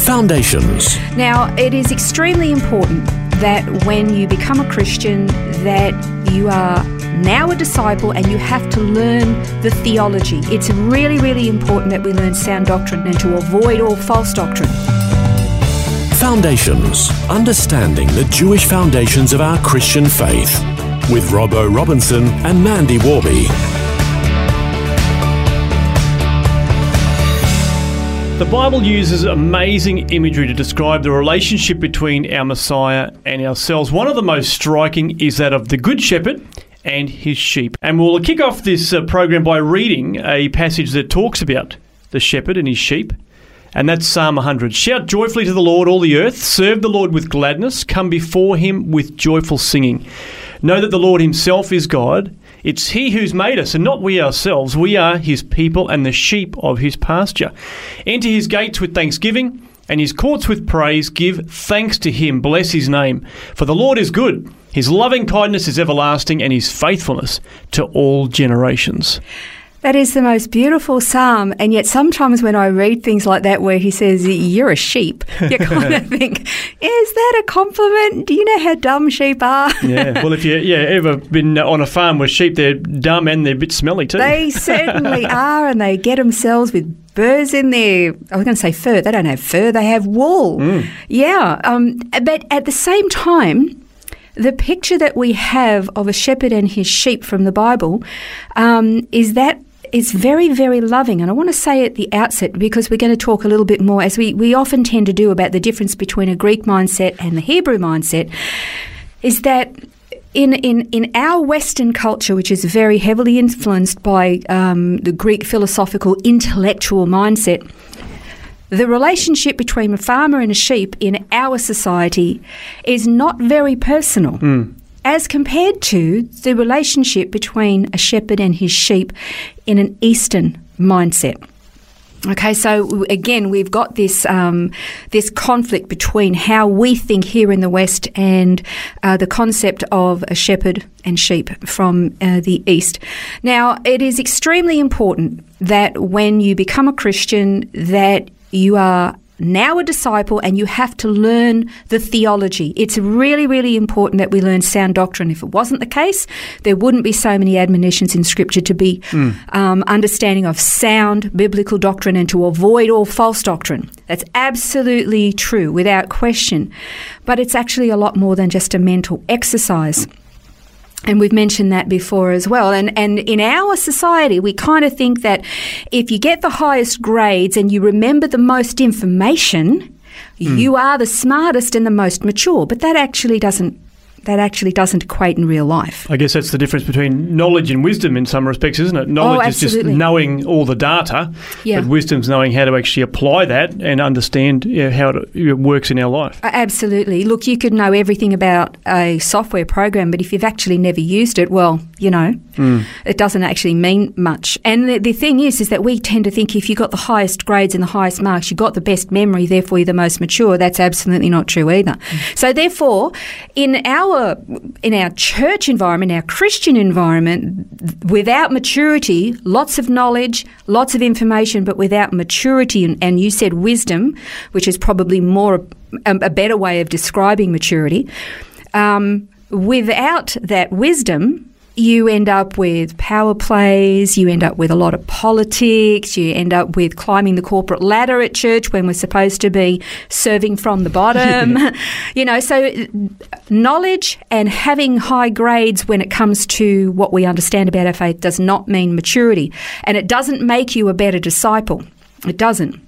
Foundations. Now, it is extremely important that when you become a Christian that you are now a disciple and you have to learn the theology. It's really, really important that we learn sound doctrine and to avoid all false doctrine. Foundations. Understanding the Jewish foundations of our Christian faith. With Robbo Robinson and Mandy Warby. The Bible uses amazing imagery to describe the relationship between our Messiah and ourselves. One of the most striking is that of the Good Shepherd and his sheep. And we'll kick off this uh, program by reading a passage that talks about the shepherd and his sheep. And that's Psalm 100. Shout joyfully to the Lord, all the earth. Serve the Lord with gladness. Come before him with joyful singing. Know that the Lord himself is God. It's He who's made us, and not we ourselves. We are His people and the sheep of His pasture. Enter His gates with thanksgiving and His courts with praise. Give thanks to Him. Bless His name. For the Lord is good. His loving kindness is everlasting, and His faithfulness to all generations. That is the most beautiful psalm, and yet sometimes when I read things like that, where he says you're a sheep, you kind of think, is that a compliment? Do you know how dumb sheep are? yeah. Well, if you yeah ever been on a farm with sheep, they're dumb and they're a bit smelly too. They certainly are, and they get themselves with burrs in their. I was going to say fur. They don't have fur. They have wool. Mm. Yeah. Um, but at the same time the picture that we have of a shepherd and his sheep from the Bible um, is that is very, very loving. And I want to say at the outset, because we're going to talk a little bit more, as we, we often tend to do, about the difference between a Greek mindset and the Hebrew mindset, is that in, in, in our Western culture, which is very heavily influenced by um, the Greek philosophical intellectual mindset, the relationship between a farmer and a sheep in our society is not very personal. Mm as compared to the relationship between a shepherd and his sheep in an Eastern mindset. Okay, so again, we've got this um, this conflict between how we think here in the West and uh, the concept of a shepherd and sheep from uh, the East. Now, it is extremely important that when you become a Christian, that you are now a disciple and you have to learn the theology. It's really, really important that we learn sound doctrine. If it wasn't the case, there wouldn't be so many admonitions in Scripture to be mm. um, understanding of sound biblical doctrine and to avoid all false doctrine. That's absolutely true, without question. But it's actually a lot more than just a mental exercise. And we've mentioned that before as well. And, and in our society, we kind of think that if you get the highest grades and you remember the most information, mm. you are the smartest and the most mature. But that actually doesn't that actually doesn't equate in real life. I guess that's the difference between knowledge and wisdom in some respects, isn't it? Oh, knowledge oh, is just knowing all the data, yeah. but wisdom's knowing how to actually apply that and understand you know, how it works in our life. Absolutely. Look, you could know everything about a software program, but if you've actually never used it, well, you know, mm. it doesn't actually mean much. And the, the thing is, is that we tend to think if you got the highest grades and the highest marks, you got the best memory, therefore you're the most mature. That's absolutely not true either. Mm. So therefore, in our in our church environment, our Christian environment, without maturity, lots of knowledge, lots of information, but without maturity, and, and you said wisdom, which is probably more a, a better way of describing maturity. Um, without that wisdom, you end up with power plays, you end up with a lot of politics, you end up with climbing the corporate ladder at church when we're supposed to be serving from the bottom. you know, so knowledge and having high grades when it comes to what we understand about our faith does not mean maturity. And it doesn't make you a better disciple. It doesn't.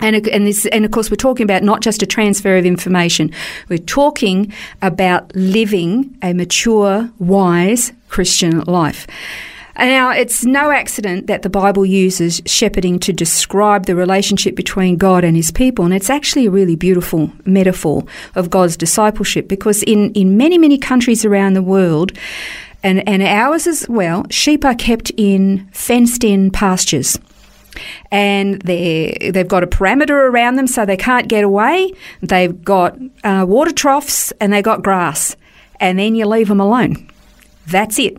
And, and, this, and of course, we're talking about not just a transfer of information. We're talking about living a mature, wise Christian life. Now, it's no accident that the Bible uses shepherding to describe the relationship between God and his people. And it's actually a really beautiful metaphor of God's discipleship because in, in many, many countries around the world, and, and ours as well, sheep are kept in fenced in pastures and they they've got a parameter around them so they can't get away. They've got uh, water troughs and they've got grass, and then you leave them alone. That's it.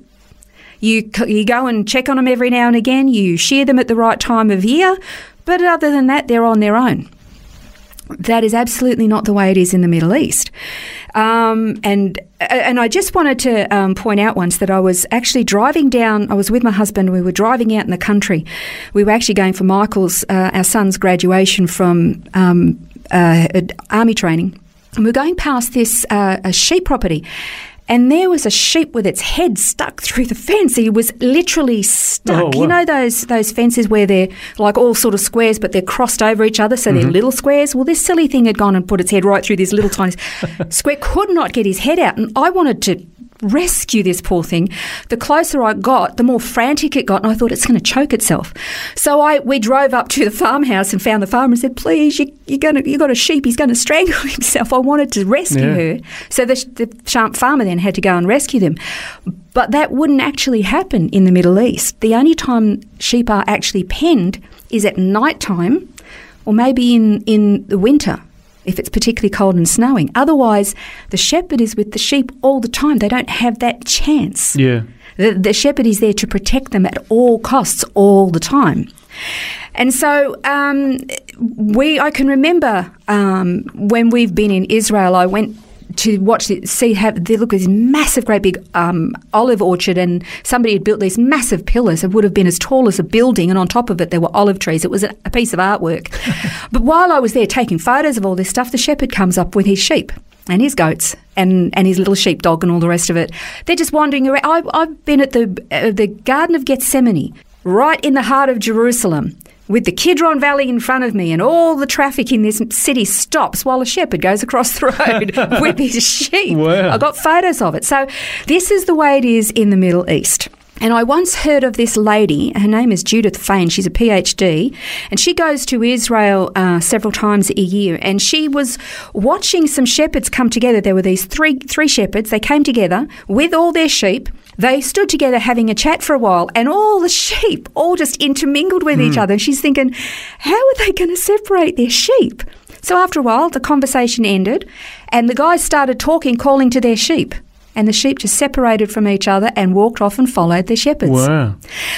You you go and check on them every now and again. You shear them at the right time of year, but other than that, they're on their own. That is absolutely not the way it is in the Middle East. Um, and and I just wanted to um, point out once that I was actually driving down. I was with my husband. We were driving out in the country. We were actually going for Michael's, uh, our son's graduation from um, uh, army training. And we we're going past this uh, sheep property, and there was a sheep with its head stuck through the fence. He was literally stuck. Oh, wow. You know those those fences where they're like all sort of squares, but they're crossed over each other, so Mm-hmm. they're little squares. Well, this silly thing had gone and put its head right through this little tiny square. Could not get his head out, and I wanted to rescue this poor thing. The closer I got, the more frantic it got, and I thought it's going to choke itself. So I we drove up to the farmhouse and found the farmer and said, "Please, you, you're going to you got a sheep. He's going to strangle himself." I wanted to rescue Yeah. her. So the, the sharp farmer then had to go and rescue them. But that wouldn't actually happen in the Middle East. The only time sheep are actually penned is at night time or maybe in, in the winter if it's particularly cold and snowing. Otherwise, the shepherd is with the sheep all the time. They don't have that chance. Yeah. The, the shepherd is there to protect them at all costs, all the time. And so um, we, I can remember um, when we've been in Israel, I went to watch the, see have they look at this massive, great big um, olive orchard, and somebody had built these massive pillars. that would have been as tall as a building, and on top of it there were olive trees. It was a, a piece of artwork. but while I was there taking photos of all this stuff, the shepherd comes up with his sheep and his goats and, and his little sheepdog and all the rest of it. They're just wandering around. I've, I've been at the uh, the Garden of Gethsemane, right in the heart of Jerusalem. With the Kidron Valley in front of me, and all the traffic in this city stops while a shepherd goes across the road with his sheep. Wow. I got photos of it. So, this is the way it is in the Middle East. And I once heard of this lady, her name is Judith Fain, she's a PhD, and she goes to Israel uh, several times a year. And she was watching some shepherds come together. There were these three, three shepherds, they came together with all their sheep. They stood together having a chat for a while, and all the sheep all just intermingled with each hmm. other. And she's thinking, how are they going to separate their sheep? So after a while, the conversation ended, and the guys started talking, calling to their sheep. And the sheep just separated from each other and walked off and followed their shepherds. Wow.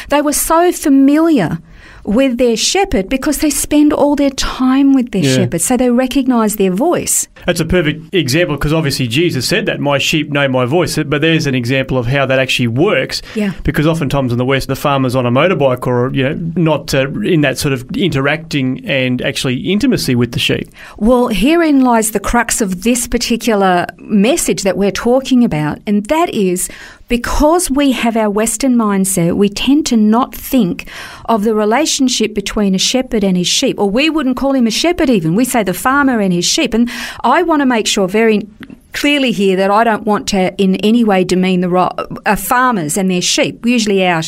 They were so familiar with their shepherd because they spend all their time with their Yeah. shepherd, so they recognize their voice. That's a perfect example because obviously Jesus said that, my sheep know my voice. But there's an example of how that actually works. Yeah. Because oftentimes in the West, the farmer's on a motorbike or, you know, not uh, in that sort of interacting and actually intimacy with the sheep. Well, herein lies the crux of this particular message that we're talking about, and that is because we have our Western mindset, we tend to not think of the relationship between a shepherd and his sheep, or we wouldn't call him a shepherd even. We say the farmer and his sheep. And I want to make sure very clearly here that I don't want to in any way demean the ro- uh, farmers and their sheep. Usually our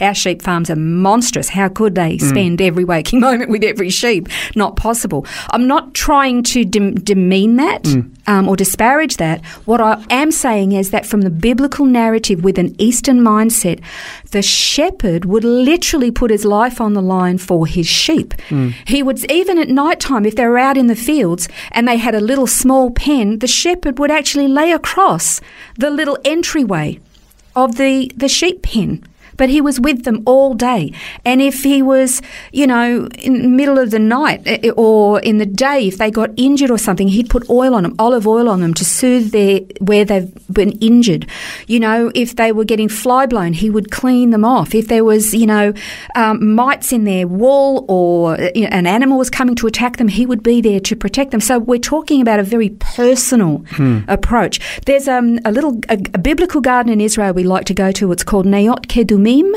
our sheep farms are monstrous. How could they hmm. spend every waking moment with every sheep? Not possible. I'm not trying to dem- demean that hmm. um, or disparage that. What I am saying is that from the biblical narrative with an Eastern mindset, the shepherd would literally put his life on the line for his sheep. Hmm. He would, even at night time, if they were out in the fields and they had a little small pen, the shepherd would actually lay across the little entryway of the, the sheep pen. But he was with them all day. And if he was, you know, in the middle of the night eh, or in the day, if they got injured or something, he'd put oil on them, olive oil on them to soothe their where they've been injured. You know, if they were getting fly blown, he would clean them off. If there was, you know, um, mites in their wool or uh, you know, an animal was coming to attack them, he would be there to protect them. So we're talking about a very personal approach. There's um, a little a, a biblical garden in Israel we like to go to. It's called Neot Kedumim.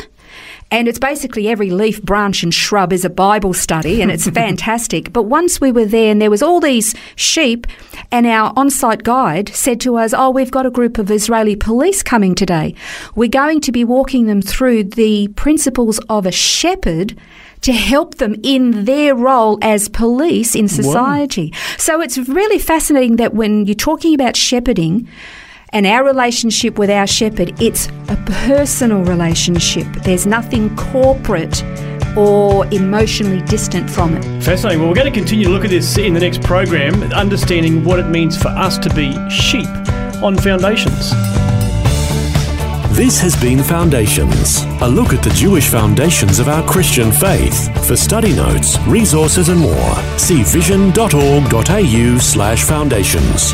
And it's basically every leaf, branch, and shrub is a Bible study, and it's fantastic. But once we were there, and there was all these sheep, and our on-site guide said to us, "Oh, we've got a group of Israeli police coming today. We're going to be walking them through the principles of a shepherd." To help them in their role as police in society. So it's really fascinating that when you're talking about shepherding, and our relationship with our shepherd, it's a personal relationship. There's nothing corporate or emotionally distant from it. Fascinating. Well, we're going to continue to look at this in the next program, understanding what it means for us to be sheep on foundations. This has been Foundations, a look at the Jewish foundations of our Christian faith. For study notes, resources, and more, see vision.org.au slash foundations.